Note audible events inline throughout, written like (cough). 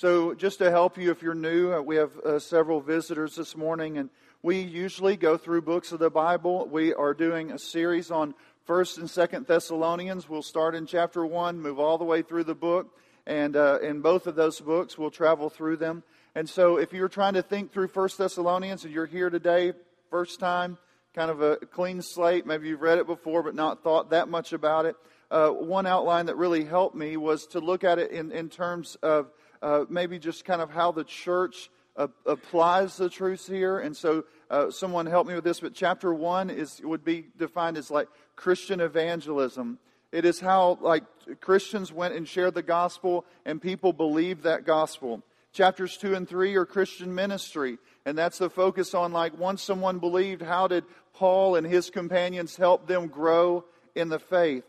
So, just to help you if you're new, uh, we have uh, several visitors this morning, and we usually go through books of the Bible. We are doing a series on 1st and 2nd Thessalonians. We'll start in chapter 1, move all the way through the book, and uh, in both of those books, we'll travel through them. And so, if you're trying to think through 1st Thessalonians and you're here today, first time, kind of a clean slate, maybe you've read it before but not thought that much about it, uh, one outline that really helped me was to look at it in, in terms of uh, maybe just kind of how the church uh, applies the truths here. And so uh, someone help me with this, but chapter one is would be defined as like Christian evangelism. It is how like Christians went and shared the gospel and people believed that gospel. Chapters two and three are Christian ministry. And that's the focus on like once someone believed, how did Paul and his companions help them grow in the faith?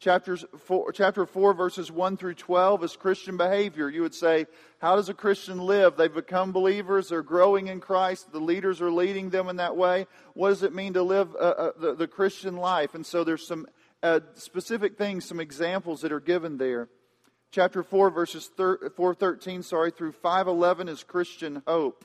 Chapters four, chapter 4, verses 1 through 12 is Christian behavior. You would say, how does a Christian live? They've become believers, they're growing in Christ, the leaders are leading them in that way. What does it mean to live uh, uh, the, the, Christian life? And so there's some uh, specific things, some examples that are given there. Chapter 4, verses 413, sorry, through 511 is Christian hope.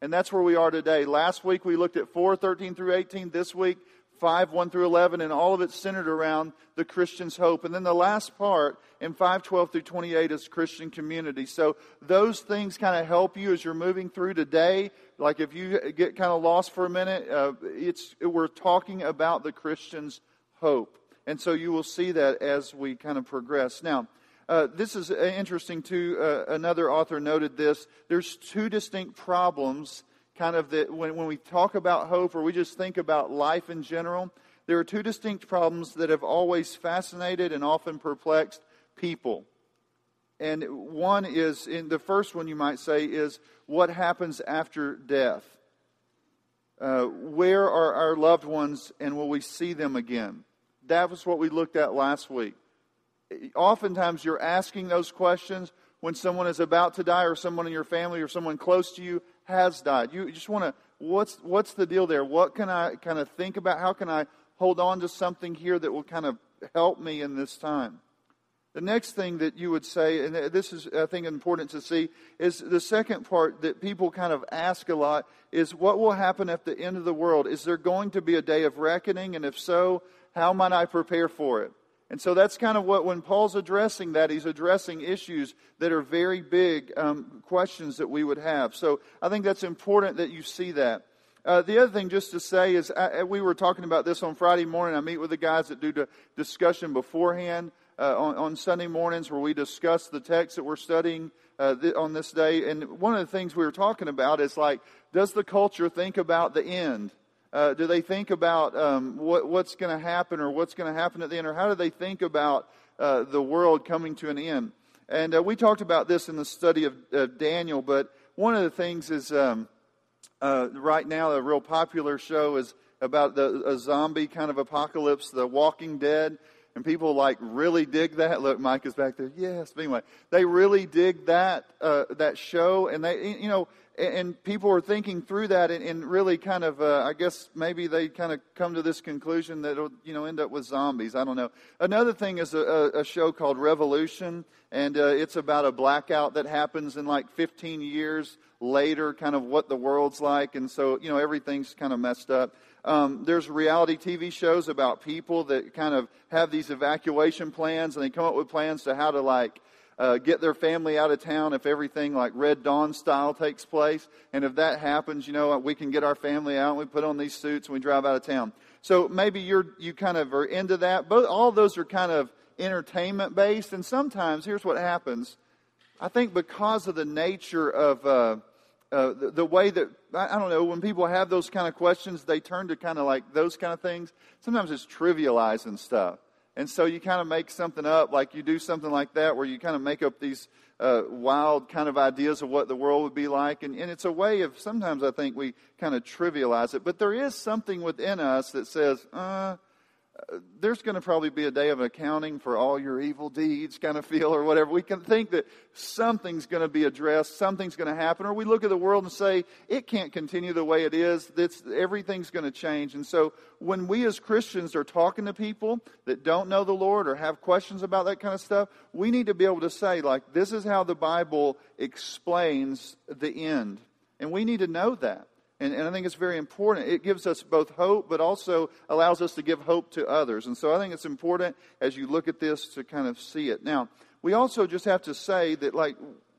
And that's where we are today. Last week we looked at 413 through 18. This week 5, 1 through 11, and all of it centered around the Christian's hope. And then the last part in 5, 12 through 28 is Christian community. So those things kind of help you as you're moving through today. Like if you get kind of lost for a minute, uh, it's, we're talking about the Christian's hope. And so you will see that as we kind of progress. Now, uh, this is interesting too. Uh, another author noted this. There's two distinct problems kind of the, when, when we talk about hope or we just think about life in general, there are two distinct problems that have always fascinated and often perplexed people. And one is, in the first one you might say, is what happens after death? Uh, where are our loved ones and will we see them again? That was what we looked at last week. Oftentimes you're asking those questions when someone is about to die or someone in your family or someone close to you has died. You just want to, what's, what's the deal there? What can I kind of think about? How can I hold on to something here that will kind of help me in this time? The next thing that you would say, and this is, I think, important to see, is the second part that people kind of ask a lot is what will happen at the end of the world? Is there going to be a day of reckoning? And if so, how might I prepare for it? And so that's kind of what, when Paul's addressing that, he's addressing issues that are very big um, questions that we would have. So I think that's important that you see that. Uh, the other thing, just to say, is I, uh, we were talking about this on Friday morning. I meet with the guys that do the discussion beforehand uh, on, on, Sunday mornings where we discuss the text that we're studying uh, th- on this day. And one of the things we were talking about is like, does the culture think about the end? Uh, do they think about um, what, what's going to happen or what's going to happen at the end? Or how do they think about uh, the world coming to an end? And uh, we talked about this in the study of, of Daniel, but one of the things is um, uh, right now a real popular show is about the, a zombie kind of apocalypse, The Walking Dead. And people like really dig that. Look, Mike is back there. Yes. But anyway, they really dig that uh, that show, and they, you know, and people are thinking through that and, and really kind of uh, i guess maybe they kind of come to this conclusion that it'll you know end up with zombies i don't know another thing is a, a show called revolution and uh, it's about a blackout that happens in like 15 years later kind of what the world's like and so you know everything's kind of messed up um, there's reality tv shows about people that kind of have these evacuation plans and they come up with plans to how to like uh, get their family out of town if everything like Red Dawn style takes place. And if that happens, you know, we can get our family out and we put on these suits and we drive out of town. So maybe you're, you kind of are into that. Both, all those are kind of entertainment based. And sometimes, here's what happens. I think because of the nature of, uh, uh, the, the, way that I, I, don't know when people have those kind of questions, they turn to kind of like those kind of things. Sometimes it's trivializing stuff. And so you kind of make something up, like you do something like that, where you kind of make up these uh, wild kind of ideas of what the world would be like. And, and it's a way of, sometimes I think we kind of trivialize it. But there is something within us that says, uh, there's going to probably be a day of accounting for all your evil deeds, kind of feel, or whatever. We can think that something's going to be addressed, something's going to happen, or we look at the world and say, it can't continue the way it is, That's, everything's going to change. And so when we as Christians are talking to people that don't know the Lord or have questions about that kind of stuff, we need to be able to say, like, this is how the Bible explains the end. And we need to know that. And, and, I think it's very important. It gives us both hope, but also allows us to give hope to others. And so I think it's important as you look at this to kind of see it. Now, we also just have to say that, like,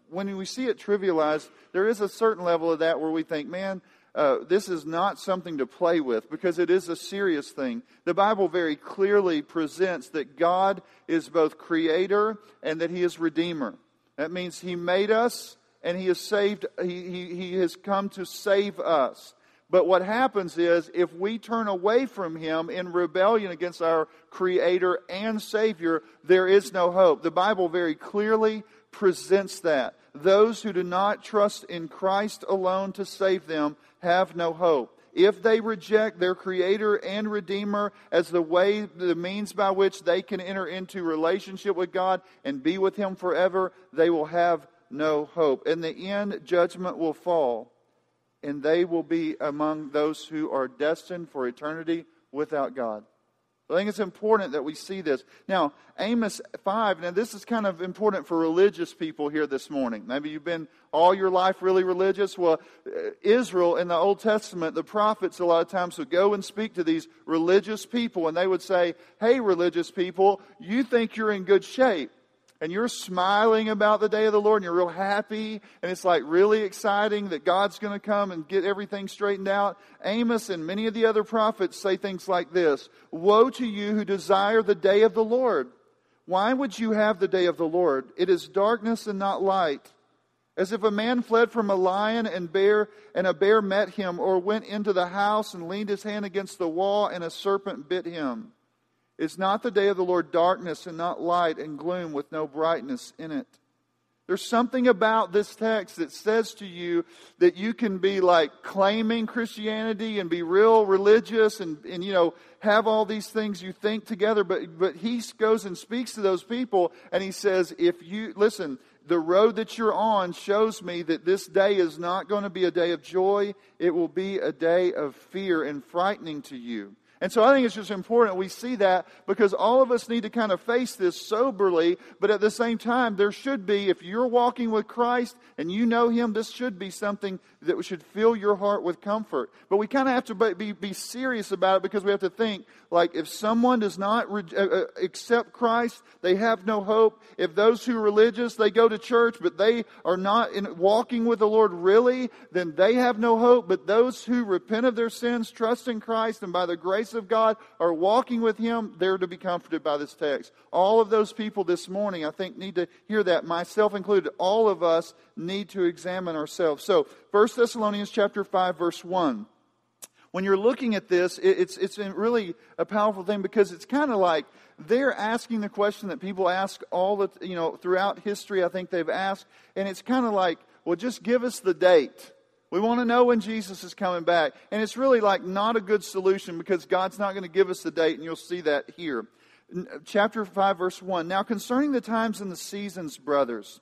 when we see it trivialized, there is a certain level of that where we think, man, uh, this is not something to play with because it is a serious thing. The Bible very clearly presents that God is both creator and that He is redeemer. That means He made us and he has saved, he, he, he has come to save us. But what happens is, if we turn away from Him in rebellion against our Creator and Savior, there is no hope. The Bible very clearly presents that. Those who do not trust in Christ alone to save them have no hope. If they reject their Creator and Redeemer as the way, the means by which they can enter into relationship with God and be with Him forever, they will have no hope. In the end, judgment will fall, and they will be among those who are destined for eternity without God. I think it's important that we see this. Now, Amos 5, now this is kind of important for religious people here this morning. Maybe you've been all your life really religious. Well, uh, Israel in the Old Testament, the prophets a lot of times would go and speak to these religious people, and they would say, Hey, religious people, you think you're in good shape and you're smiling about the day of the Lord and you're real happy and it's like really exciting that God's going to come and get everything straightened out. Amos and many of the other prophets say things like this Woe to you who desire the day of the Lord. Why would you have the day of the Lord? It is darkness and not light. As if a man fled from a lion and bear, and a bear met him, or went into the house and leaned his hand against the wall, and a serpent bit him. Is not the day of the Lord darkness and not light and gloom with no brightness in it? There's something about this text that says to you that you can be like claiming Christianity and be real religious and, and you know, have all these things you think together. But, but he goes and speaks to those people and he says, if you, listen, the road that you're on shows me that this day is not going to be a day of joy. It will be a day of fear and frightening to you. And so I think it's just important we see that because all of us need to kind of face this soberly, but at the same time, there should be, if you're walking with Christ and you know Him, this should be something that should fill your heart with comfort. But we kind of have to be, be serious about it because we have to think, like, if someone does not re- uh, uh, accept Christ, they have no hope. If those who are religious, they go to church, but they are not in, walking with the Lord really, then they have no hope. But those who repent of their sins, trust in Christ, and by the grace of God are walking with Him, they're to be comforted by this text. All of those people this morning, I think, need to hear that, myself included. All of us need to examine ourselves. So, 1 Thessalonians chapter 5, verse 1 when you're looking at this, it's, it's really a powerful thing because it's kind of like they're asking the question that people ask all the, you know, throughout history, I think they've asked. And it's kind of like, well, just give us the date. We want to know when Jesus is coming back. And it's really like not a good solution because God's not going to give us the date, and you'll see that here. Chapter 5, verse 1. Now, concerning the times and the seasons, brothers,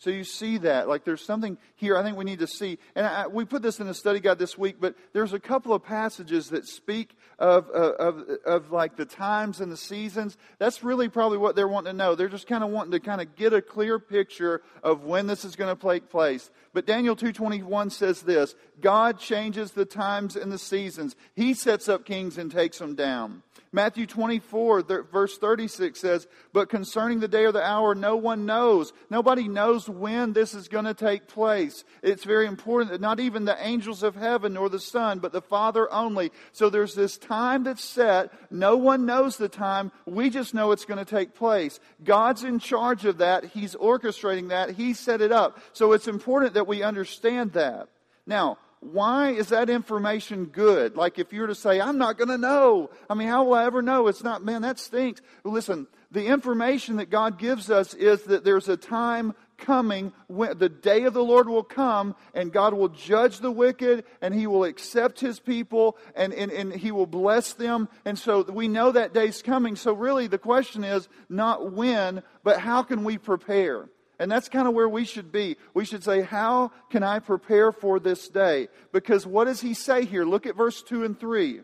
So you see that. Like there's something here I think we need to see. And I, we put this in the study guide this week, but there's a couple of passages that speak of, uh, of, of like the times and the seasons. That's really probably what they're wanting to know. They're just kind of wanting to kind of get a clear picture of when this is going to take place. But Daniel 2.21 says this, God changes the times and the seasons. He sets up kings and takes them down. Matthew 24, verse 36 says, But concerning the day or the hour, no one knows. Nobody knows when this is going to take place. It's very important that not even the angels of heaven nor the Son, but the Father only. So there's this time that's set. No one knows the time. We just know it's going to take place. God's in charge of that. He's orchestrating that. He set it up. So it's important that we understand that. Now, why is that information good? Like if you were to say, I'm not going to know. I mean, how will I ever know? It's not, man, that stinks. Listen, the information that God gives us is that there's a time coming the day of the Lord will come and God will judge the wicked and he will accept his people and, and, and he will bless them. And so we know that day's coming. So really the question is not when, but how can we prepare? And that's kind of where we should be. We should say, How can I prepare for this day? Because what does he say here? Look at verse 2 and 3.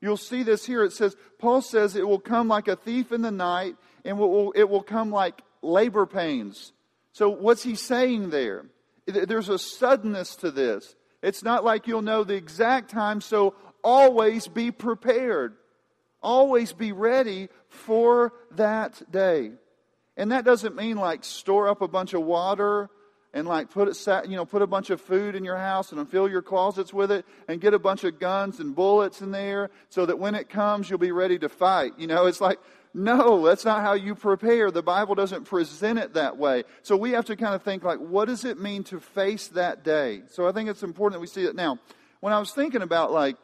You'll see this here. It says, Paul says it will come like a thief in the night, and it will come like labor pains. So, what's he saying there? There's a suddenness to this. It's not like you'll know the exact time, so always be prepared. Always be ready for that day. And that doesn't mean like store up a bunch of water and like put it, you know, put a bunch of food in your house and fill your closets with it and get a bunch of guns and bullets in there so that when it comes you'll be ready to fight. You know, it's like no, that's not how you prepare. The Bible doesn't present it that way. So we have to kind of think like, what does it mean to face that day? So I think it's important that we see it now. When I was thinking about like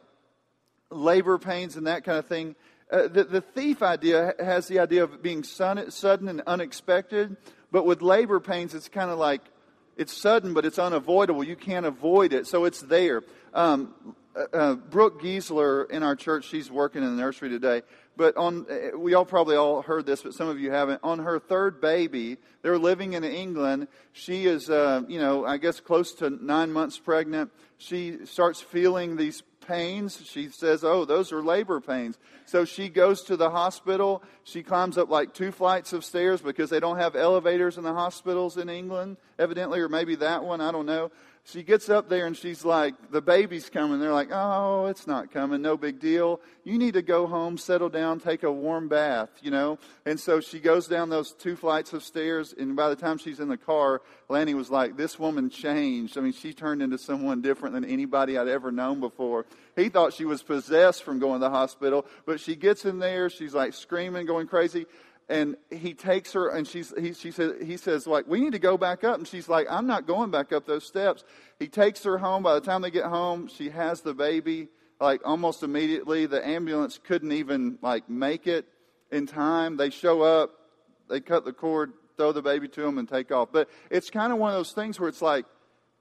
labor pains and that kind of thing, uh, the, the thief idea has the idea of being sudden and unexpected, but with labor pains, it's kind of like it's sudden, but it's unavoidable. You can't avoid it, so it's there. Um, uh, uh, Brooke Giesler in our church, she's working in the nursery today. But on, uh, we all probably all heard this, but some of you haven't. On her third baby, they're living in England. She is, uh, you know, I guess close to nine months pregnant. She starts feeling these pains. She says, Oh, those are labor pains. So she goes to the hospital. She climbs up like two flights of stairs because they don't have elevators in the hospitals in England, evidently, or maybe that one, I don't know she gets up there and she's like, the baby's coming. They're like, oh, it's not coming. No big deal. You need to go home, settle down, take a warm bath, you know? And so she goes down those two flights of stairs. And by the time she's in the car, Lanny was like, this woman changed. I mean, she turned into someone different than anybody I'd ever known before. He thought she was possessed from going to the hospital, but she gets in there. She's like screaming, going crazy and he takes her and she's, he, she says, he says like we need to go back up. And she's like i'm not going back up those steps. He takes her home. By the time they get home she has the baby like almost immediately. The ambulance couldn't even like make it in time. They show up they cut the cord throw the baby to him and take off. But it's kind of one of those things where it's like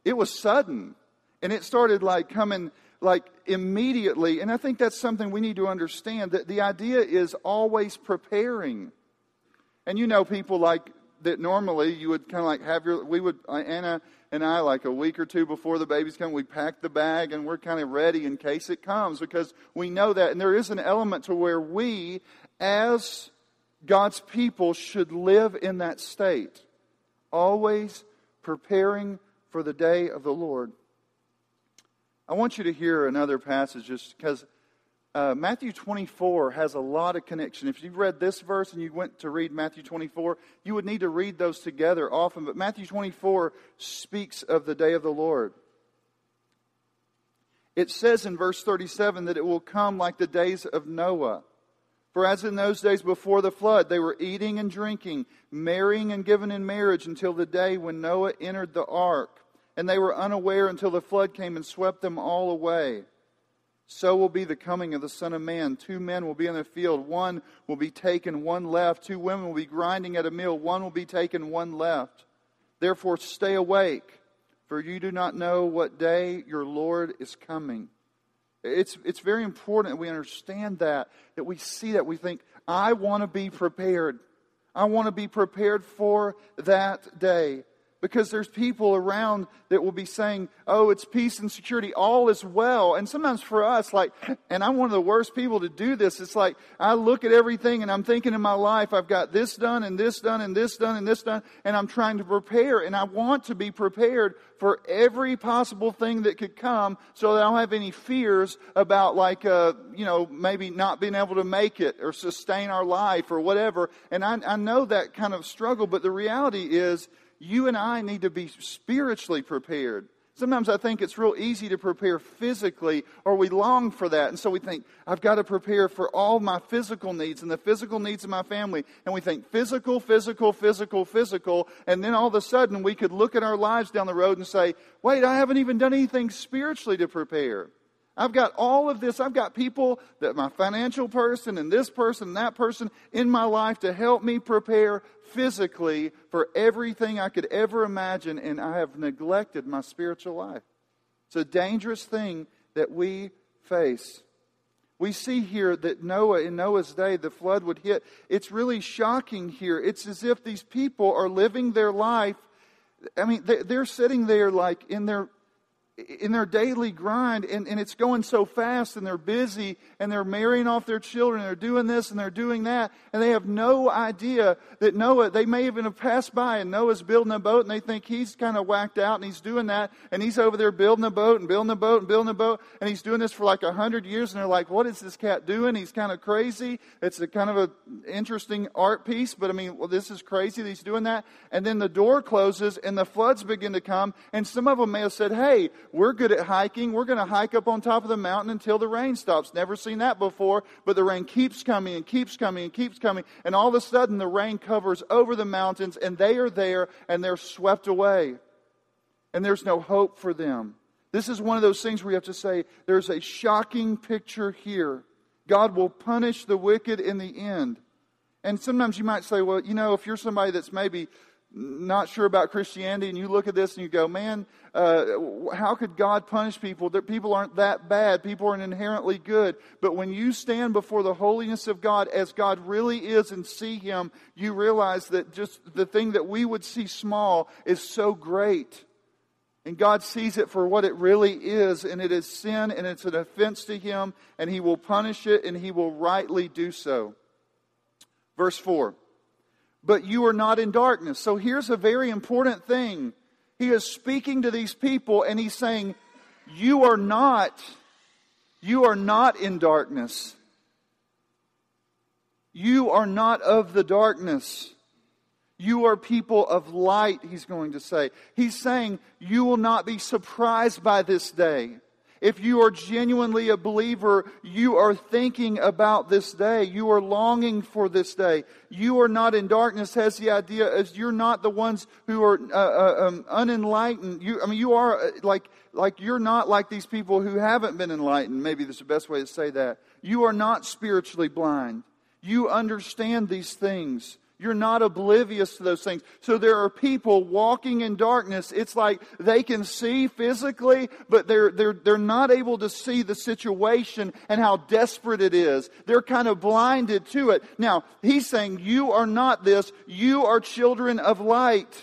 it was sudden. And it started like coming like immediately. And i think that's something we need to understand that the idea is always preparing and you know people like that normally you would kind of like have your, we would, uh, Anna and I, like a week or two before the baby's come, we pack the bag and we're kind of ready in case it comes because we know that. And there is an element to where we, as God's people, should live in that state, always preparing for the day of the Lord. I want you to hear another passage just because uh, Matthew 24 has a lot of connection. If you read this verse and you went to read Matthew 24, you would need to read those together often. But Matthew 24 speaks of the day of the Lord. It says in verse 37 that it will come like the days of Noah. For as in those days before the flood, they were eating and drinking, marrying and giving in marriage until the day when Noah entered the ark. And they were unaware until the flood came and swept them all away so will be the coming of the Son of Man. Two men will be in the field, one will be taken, one left. Two women will be grinding at a mill, one will be taken, one left. Therefore, stay awake, for you do not know what day your Lord is coming. It's, it's very important that we understand that, that we see that. We think, I want to be prepared. I want to be prepared for that day because there's people around that will be saying, oh, it's peace and security, all is well. And sometimes for us, like, and I'm one of the worst people to do this, it's like I look at everything and I'm thinking in my life, I've got this done and this done and this done and this done, and I'm trying to prepare, and I want to be prepared for every possible thing that could come so that I don't have any fears about, like, uh, you know, maybe not being able to make it or sustain our life or whatever. And I, I know that kind of struggle, but the reality is, you and I need to be spiritually prepared. Sometimes I think it's real easy to prepare physically, or we long for that. And so we think, I've got to prepare for all my physical needs and the physical needs of my family. And we think physical, physical, physical, physical. And then all of a sudden we could look at our lives down the road and say, wait, I haven't even done anything spiritually to prepare. I've got all of this. I've got people that my financial person and this person and that person in my life to help me prepare physically for everything I could ever imagine, and I have neglected my spiritual life. It's a dangerous thing that we face. We see here that Noah, in Noah's day, the flood would hit. It's really shocking here. It's as if these people are living their life. I mean, they're sitting there like in their in their daily grind and, and it's going so fast and they're busy and they're marrying off their children and they're doing this and they're doing that and they have no idea that Noah, they may even have passed by and Noah's building a boat and they think he's kind of whacked out and he's doing that and he's over there building a boat and building a boat and building a boat and he's doing this for like a hundred years and they're like, what is this cat doing? He's kind of crazy. It's a kind of an interesting art piece, but I mean, well, this is crazy that he's doing that. And then the door closes and the floods begin to come and some of them may have said, hey, we're good at hiking. We're going to hike up on top of the mountain until the rain stops. Never seen that before, but the rain keeps coming and keeps coming and keeps coming. And all of a sudden, the rain covers over the mountains, and they are there and they're swept away. And there's no hope for them. This is one of those things where you have to say, there's a shocking picture here. God will punish the wicked in the end. And sometimes you might say, well, you know, if you're somebody that's maybe not sure about Christianity and you look at this and you go, man, uh, how could God punish people? That people aren't that bad. People aren't inherently good. But when you stand before the holiness of God as God really is and see Him, you realize that just the thing that we would see small is so great. And God sees it for what it really is, and it is sin, and it's an offense to Him, and He will punish it, and He will rightly do so. Verse 4 but you are not in darkness. So here's a very important thing. He is speaking to these people and he's saying, You are not, you are not in darkness. You are not of the darkness. You are people of light, he's going to say. He's saying, You will not be surprised by this day. If you are genuinely a believer, you are thinking about this day. You are longing for this day. You are not in darkness has the idea as you're not the ones who are uh, uh, um, unenlightened. You, I mean, you are uh, like, like you're not like these people who haven't been enlightened. Maybe that's the best way to say that. You are not spiritually blind. You understand these things. You're not oblivious to those things. So there are people walking in darkness. It's like they can see physically, but they're, they're, they're not able to see the situation and how desperate it is. They're kind of blinded to it. Now, he's saying, You are not this. You are children of light.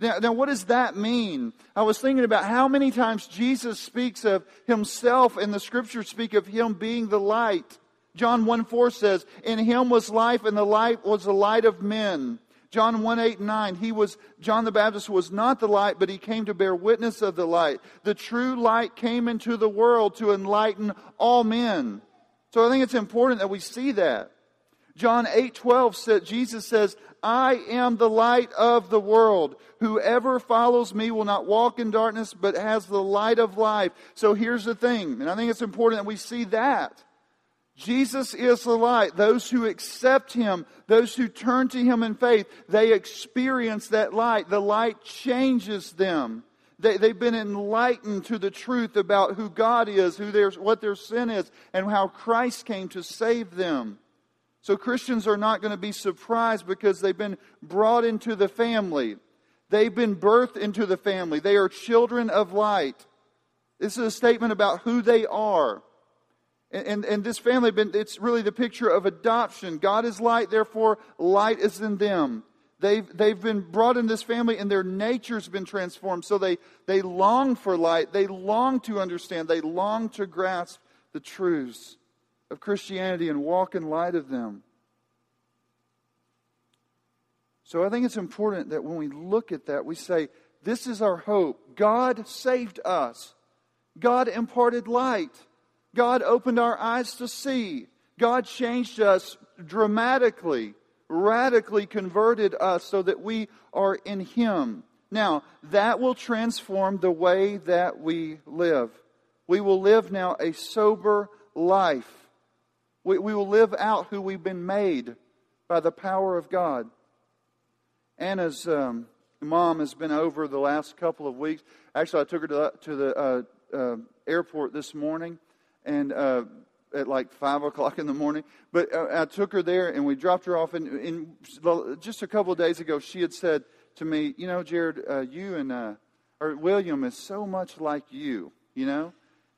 Now, now, what does that mean? I was thinking about how many times Jesus speaks of himself and the scriptures speak of him being the light. John 1 4 says, In him was life, and the light was the light of men. John 1 8 and 9, he was, John the Baptist was not the light, but he came to bear witness of the light. The true light came into the world to enlighten all men. So I think it's important that we see that. John 8 12 said, Jesus says, I am the light of the world. Whoever follows me will not walk in darkness, but has the light of life. So here's the thing, and I think it's important that we see that. Jesus is the light. Those who accept Him, those who turn to Him in faith, they experience that light. The light changes them. They, they've been enlightened to the truth about who God is, who what their sin is, and how Christ came to save them. So Christians are not going to be surprised because they've been brought into the family. They've been birthed into the family. They are children of light. This is a statement about who they are. And, and, and, this family, it's really the picture of adoption. God is light, therefore light is in them. They've, they've been brought in this family and their nature's been transformed. So they, they long for light. They long to understand. They long to grasp the truths of Christianity and walk in light of them. So I think it's important that when we look at that, we say, This is our hope. God saved us, God imparted light. God opened our eyes to see. God changed us dramatically, radically converted us so that we are in Him. Now, that will transform the way that we live. We will live now a sober life. We, we will live out who we've been made by the power of God. Anna's um, mom has been over the last couple of weeks. Actually, I took her to the, to the uh, uh, airport this morning, and uh, at like five o'clock in the morning. But uh, I took her there, and we dropped her off. And, and just a couple of days ago, she had said to me, "You know, Jared, uh, you and uh, or William is so much like you. You know."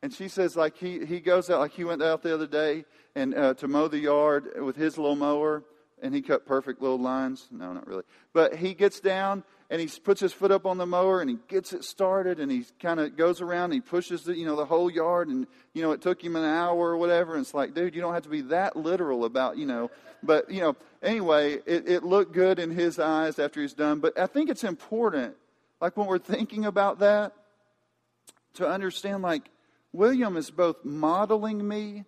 And she says, like he he goes out, like he went out the other day and to mow the yard with his little mower, and he cut perfect little lines. No, not really. But he gets down and he puts his foot up on the mower and he gets it started and he kind of goes around and he pushes the you know the whole yard and you know it took him an hour or whatever. And it's like dude you don't have to be that literal about you know. But you know anyway it, it looked good in his eyes after he's done. But i think it's important like when we're thinking about that to understand like william is both modeling me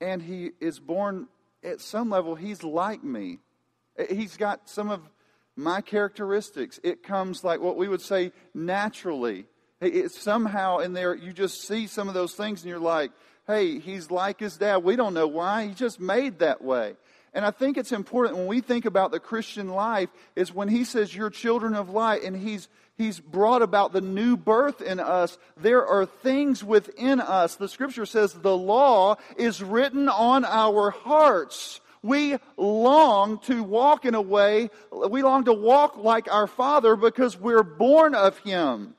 and he is born at some level, he's like me. He's got some of my characteristics. It comes like what we would say naturally. It's somehow in there, you just see some of those things and you're like, hey, he's like his dad. We don't know why. He just made that way. And I think it's important when we think about the Christian life is when he says you're children of light and he's he's brought about the new birth in us. There are things within us. The scripture says the law is written on our hearts. We long to walk in a way, we long to walk like our Father because we're born of Him.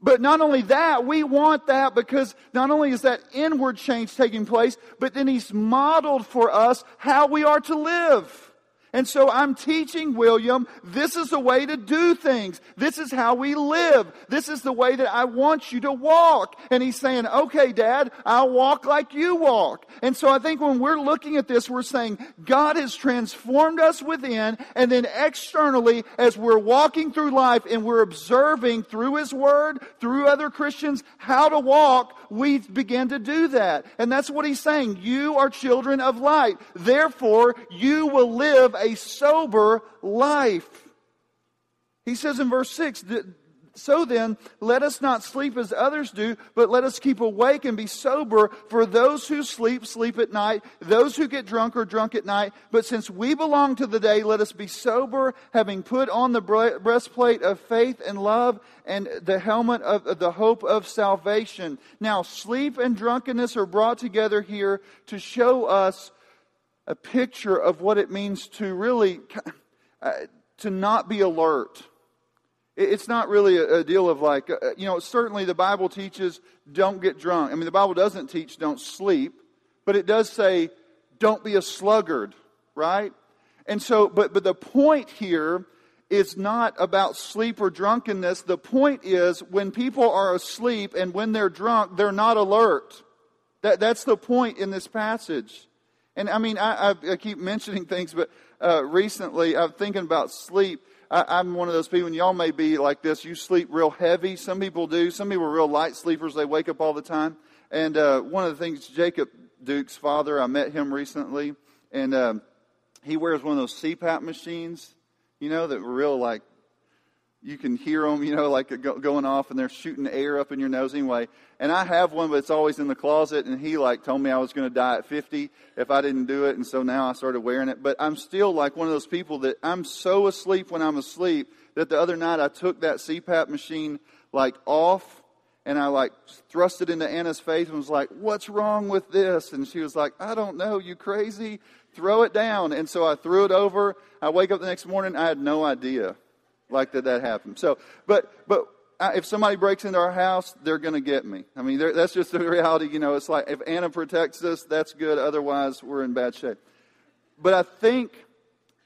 But not only that, we want that because not only is that inward change taking place, but then He's modeled for us how we are to live. And so I'm teaching William, this is the way to do things. This is how we live. This is the way that I want you to walk. And he's saying, okay, dad, I'll walk like you walk. And so I think when we're looking at this, we're saying God has transformed us within and then externally as we're walking through life and we're observing through his word, through other Christians, how to walk, we begin to do that. And that's what he's saying. You are children of light. Therefore, you will live a sober life. He says in verse 6 so then, let us not sleep as others do, but let us keep awake and be sober. For those who sleep, sleep at night. Those who get drunk are drunk at night. But since we belong to the day, let us be sober, having put on the breastplate of faith and love and the helmet of the hope of salvation. Now, sleep and drunkenness are brought together here to show us a picture of what it means to really uh, to not be alert. It's not really a, deal of like, uh, you know, certainly the Bible teaches don't get drunk. I mean, the Bible doesn't teach don't sleep, but it does say don't be a sluggard, right? And so, but, but the point here is not about sleep or drunkenness. The point is when people are asleep and when they're drunk, they're not alert. That, that's the point in this passage. And I mean, I, I, I keep mentioning things, but uh, recently I'm thinking about sleep. I, am one of those people, and y'all may be like this. You sleep real heavy. Some people do. Some people are real light sleepers. They wake up all the time. And uh, one of the things, Jacob Duke's father, I met him recently, and uh, he wears one of those CPAP machines, you know, that were real like you can hear them, you know, like going off and they're shooting air up in your nose anyway. And I have one, but it's always in the closet. And he like told me I was going to die at 50 if I didn't do it. And so now I started wearing it. But I'm still like one of those people that I'm so asleep when I'm asleep that the other night I took that CPAP machine like off and I like thrust it into Anna's face and was like, what's wrong with this? And she was like, I don't know. You crazy? Throw it down. And so I threw it over. I wake up the next morning. I had no idea like that that happened. So, but but if somebody breaks into our house, they're going to get me. I mean, that's just the (laughs) reality. You know, it's like if Anna protects us, that's good. Otherwise, we're in bad shape. But I think,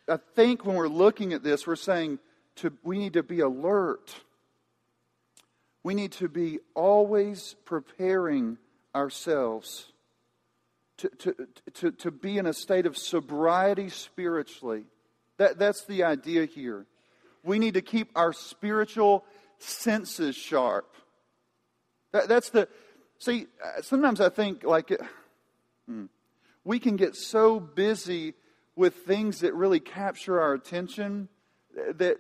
I think when we're looking at this, we're saying to we need to be alert. We need to be always preparing ourselves to, to, to, to be in a state of sobriety spiritually. That, that's the idea here. We need to keep our spiritual senses sharp. That, that's the, see, sometimes I think like, hmm, we can get so busy with things that really capture our attention that,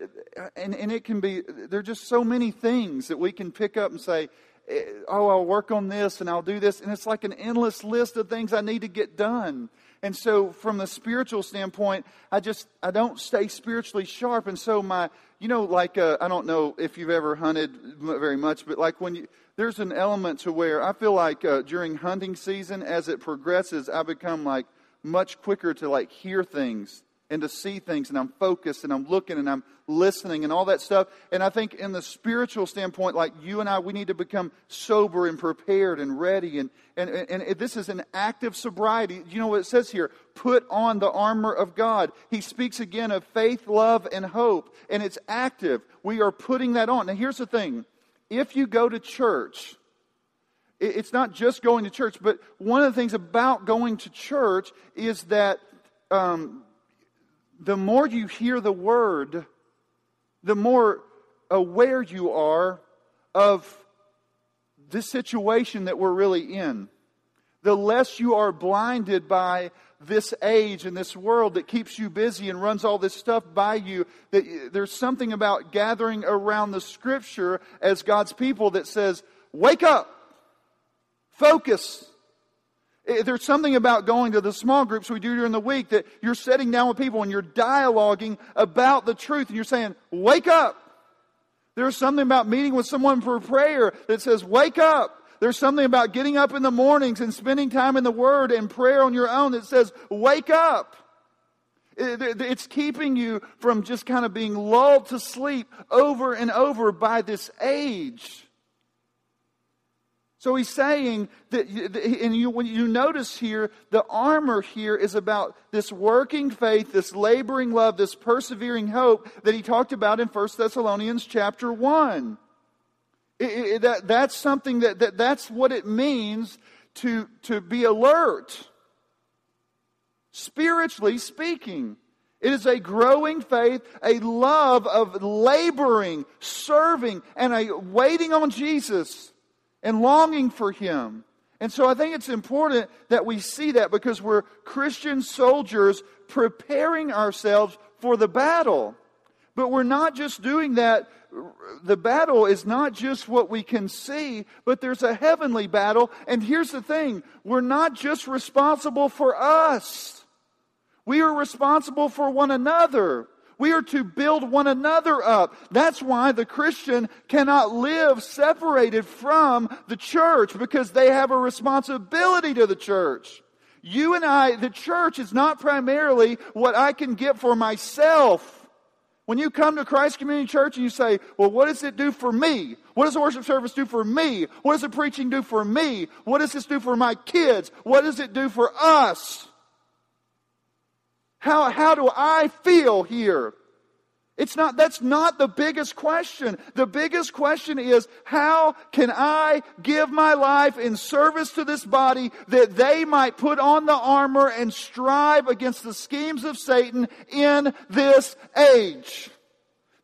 and, and it can be, there are just so many things that we can pick up and say, eh, oh, I'll work on this and I'll do this. And it's like an endless list of things I need to get done. And so, from the spiritual standpoint, I just I don't stay spiritually sharp. And so, my you know, like uh, I don't know if you've ever hunted very much, but like when you there's an element to where I feel like uh, during hunting season, as it progresses, I become like much quicker to like hear things and to see things and I'm focused and I'm looking and I'm listening and all that stuff. And I think in the spiritual standpoint, like you and I, we need to become sober and prepared and ready. And, and, and this is an active sobriety. You know what it says here? Put on the armor of God. He speaks again of faith, love, and hope. And it's active. We are putting that on. Now here's the thing. If you go to church, it's not just going to church, but one of the things about going to church is that um, the more you hear the word, the more aware you are of this situation that we're really in. The less you are blinded by this age and this world that keeps you busy and runs all this stuff by you. That there's something about gathering around the scripture as God's people that says, wake up, focus, Eh, there's something about going to the small groups we do during the week that you're sitting down with people and you're dialoguing about the truth and you're saying, wake up. There's something about meeting with someone for prayer that says, wake up. There's something about getting up in the mornings and spending time in the Word and prayer on your own that says, wake up. Eh, it's keeping you from just kind of being lulled to sleep over and over by this age. So he's saying that, and you, when you notice here, the armor here is about this working faith, this laboring love, this persevering hope that he talked about in 1 Thessalonians chapter 1. It, it, that, that's something that, that that's what it means to, to be alert, spiritually speaking. It is a growing faith, a love of laboring, serving, and a waiting on Jesus and longing for Him. And so I think it's important that we see that because we're Christian soldiers preparing ourselves for the battle. But we're not just doing that. The battle is not just what we can see, but there's a heavenly battle. And here's the thing we're not just responsible for us, we are responsible for one another. We are to build one another up. That's why the Christian cannot live separated from the church because they have a responsibility to the church. You and I, the church is not primarily what I can get for myself. When you come to Christ Community Church and you say, well, what does it do for me? What does the worship service do for me? What does the preaching do for me? What does this do for my kids? What does it do for us? How, how do I feel here? It's not, that's not the biggest question. The biggest question is, how can I give my life in service to this body that they might put on the armor and strive against the schemes of Satan in this age?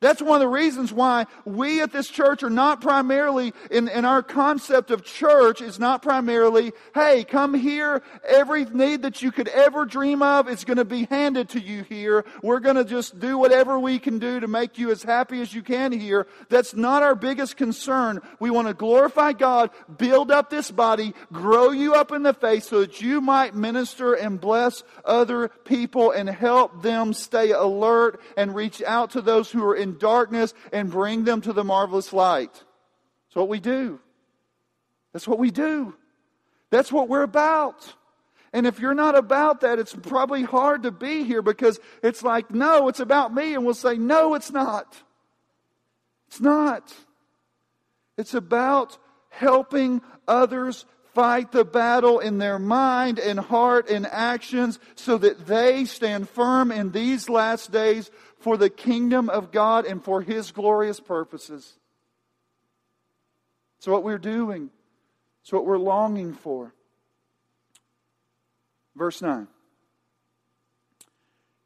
That's one of the reasons why we at this church are not primarily, in, in our concept of church, is not primarily, hey, come here. Every need that you could ever dream of is going to be handed to you here. We're going to just do whatever we can do to make you as happy as you can here. That's not our biggest concern. We want to glorify God, build up this body, grow you up in the faith so that you might minister and bless other people and help them stay alert and reach out to those who are in darkness and bring them to the marvelous light. That's what we do. That's what we do. That's what we're about. And if you're not about that, it's probably hard to be here because it's like, no, it's about me. And we'll say, no, it's not. It's not. It's about helping others fight the battle in their mind and heart and actions so that they stand firm in these last days for the kingdom of God and for His glorious purposes. It's what we're doing, it's what we're longing for. Verse 9.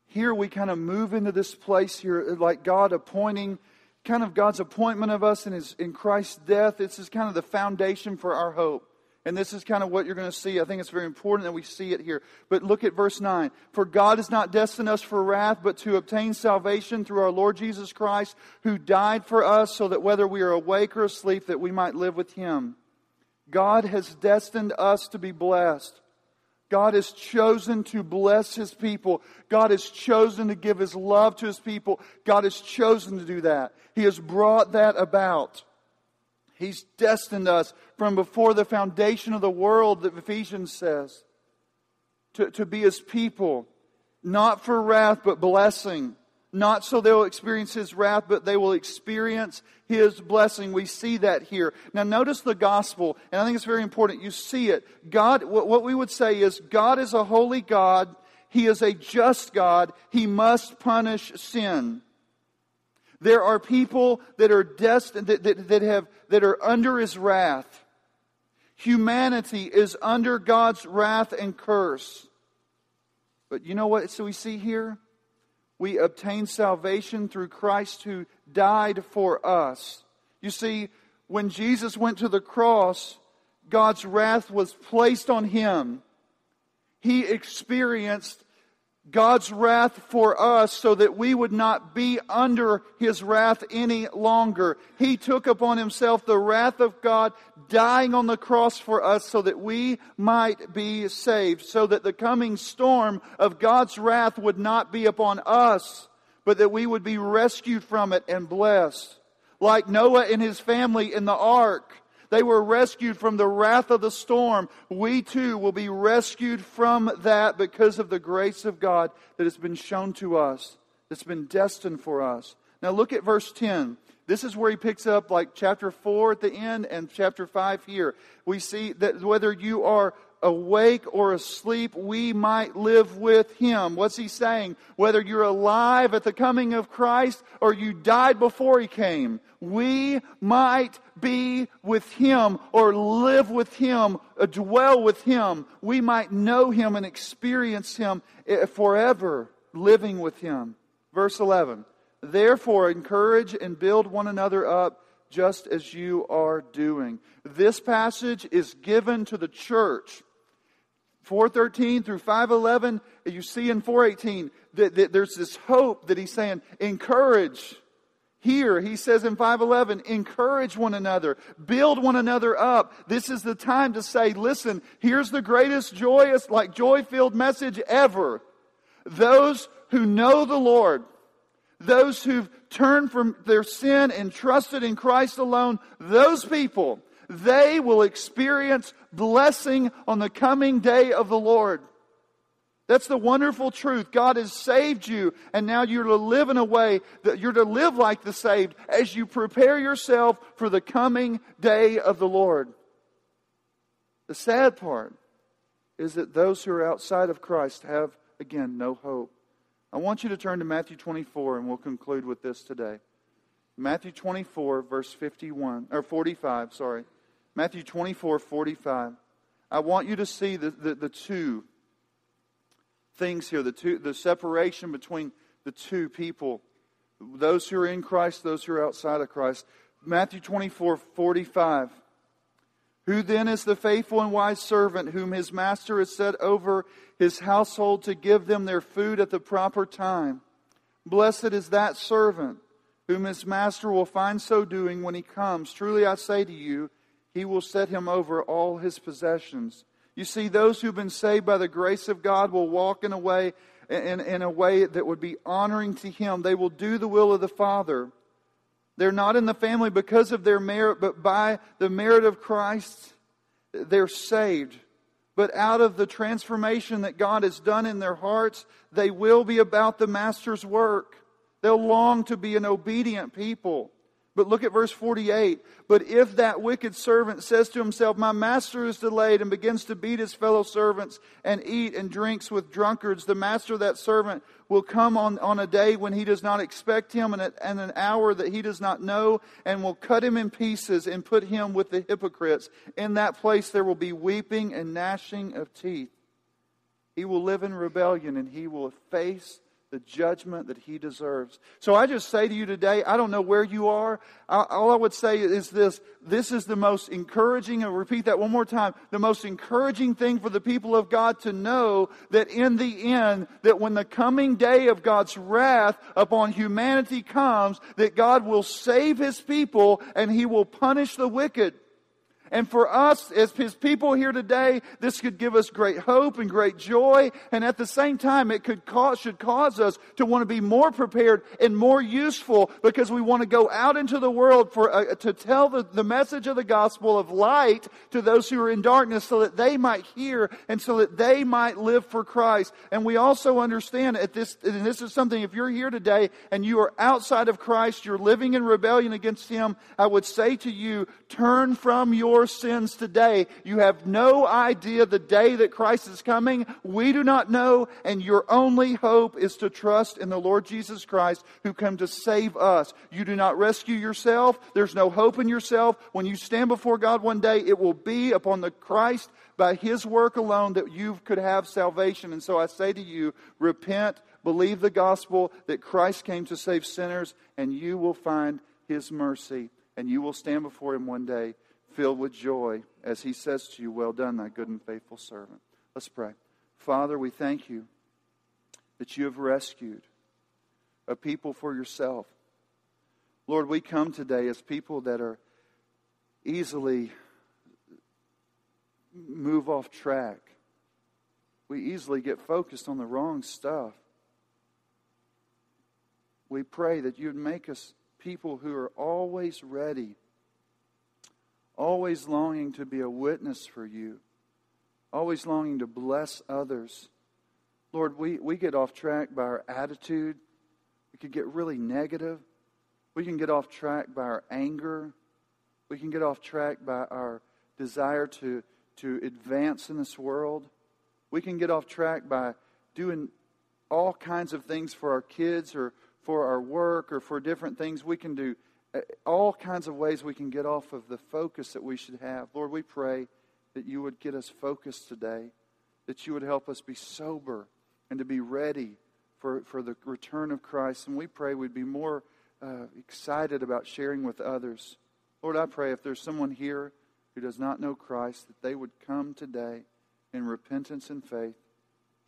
Here we kind of move into this place here, like God appointing, kind of God's appointment of us in, his, in Christ's death. This is kind of the foundation for our hope. And this is kind of what you're going to see. I think it's very important that we see it here. But look at verse 9. For God has not destined us for wrath, but to obtain salvation through our Lord Jesus Christ, who died for us, so that whether we are awake or asleep, that we might live with him. God has destined us to be blessed. God has chosen to bless his people. God has chosen to give his love to his people. God has chosen to do that. He has brought that about. He's destined us from before the foundation of the world, that Ephesians says, to, to be his people, not for wrath, but blessing. Not so they'll experience his wrath, but they will experience his blessing. We see that here. Now, notice the gospel, and I think it's very important. You see it. God, what we would say is God is a holy God. He is a just God. He must punish sin. There are people that are destined, that, that, that, have, that are under his wrath. Humanity is under God's wrath and curse. But you know what so we see here? We obtain salvation through Christ who died for us. You see, when Jesus went to the cross, God's wrath was placed on him. He experienced God's wrath for us so that we would not be under his wrath any longer. He took upon himself the wrath of God, dying on the cross for us so that we might be saved, so that the coming storm of God's wrath would not be upon us, but that we would be rescued from it and blessed. Like Noah and his family in the ark, they were rescued from the wrath of the storm. We too will be rescued from that because of the grace of God that has been shown to us, that's been destined for us. Now look at verse 10. This is where he picks up like chapter 4 at the end and chapter 5 here. We see that whether you are awake or asleep, we might live with him. What's he saying? Whether you're alive at the coming of Christ or you died before he came, we might be with him or live with him, or dwell with him. We might know him and experience him eh, forever, living with him. Verse 11. Therefore, encourage and build one another up just as you are doing. This passage is given to the church 413 through 511, you see in 418 that, that, there's this hope that he's saying, encourage. Here, he says in 511, encourage one another, build one another up. This is the time to say, listen, here's the greatest joyous, like joy filled message ever. Those who know the Lord, those who've turned from their sin and trusted in Christ alone, those people they will experience blessing on the coming day of the Lord. That's the wonderful truth. God has saved you, and now you're to live in a way that you're to live like the saved as you prepare yourself for the coming day of the Lord. The sad part is that those who are outside of Christ have, again, no hope. I want you to turn to Matthew 24, and we'll conclude with this today. Matthew 24, verse 51, or 45, sorry. Matthew 24, 45. I want you to see the, the, the two things here, the, two, the separation between the two people, those who are in Christ, those who are outside of Christ. Matthew 24, 45. Who then is the faithful and wise servant whom his master has set over his household to give them their food at the proper time? Blessed is that servant whom his master will find so doing when he comes. Truly I say to you, he will set him over all his possessions. You see, those who've been saved by the grace of God will walk in a way in, in a way that would be honoring to him. They will do the will of the Father. They're not in the family because of their merit, but by the merit of Christ, they're saved. But out of the transformation that God has done in their hearts, they will be about the Master's work. They'll long to be an obedient people. But look at verse 48. But if that wicked servant says to himself, My master is delayed, and begins to beat his fellow servants and eat and drinks with drunkards, the master of that servant will come on, on a day when he does not expect him and, and an hour that he does not know, and will cut him in pieces and put him with the hypocrites. In that place there will be weeping and gnashing of teeth. He will live in rebellion, and he will face the judgment that he deserves. So I just say to you today, I don't know where you are. All I would say is this this is the most encouraging, and repeat that one more time the most encouraging thing for the people of God to know that in the end, that when the coming day of God's wrath upon humanity comes, that God will save his people and he will punish the wicked. And for us, as His people here today, this could give us great hope and great joy. And at the same time, it could cause, should cause us to want to be more prepared and more useful because we want to go out into the world for, uh, to tell the, the message of the gospel of light to those who are in darkness so that they might hear and so that they might live for Christ. And we also understand at this, and this is something, if you're here today and you are outside of Christ, you're living in rebellion against Him, I would say to you, turn from your your sins today. You have no idea the day that Christ is coming. We do not know, and your only hope is to trust in the Lord Jesus Christ who came to save us. You do not rescue yourself. There's no hope in yourself. When you stand before God one day, it will be upon the Christ by his work alone that you could have salvation. And so I say to you, repent, believe the gospel that Christ came to save sinners, and you will find his mercy, and you will stand before him one day filled with joy as he says to you, Well done, thy good and faithful servant. Let's pray. Father, we thank you that you have rescued a people for yourself. Lord, we come today as people that are easily move off track. We easily get focused on the wrong stuff. We pray that you'd make us people who are always ready always longing to be a witness for you, always longing to bless others. Lord, we, we get off track by our attitude. We could get really negative. We can get off track by our anger. We can get off track by our desire to, to advance in this world. We can get off track by doing all kinds of things for our kids or for our work or for different things. We can do all kinds of ways we can get off of the focus that we should have. Lord, we pray that you would get us focused today, that you would help us be sober and to be ready for, for the return of Christ. And we pray we'd be more uh, excited about sharing with others. Lord, I pray if there's someone here who does not know Christ, that they would come today in repentance and faith,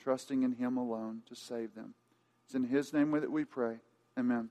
trusting in Him alone to save them. It's in His name that we pray. Amen.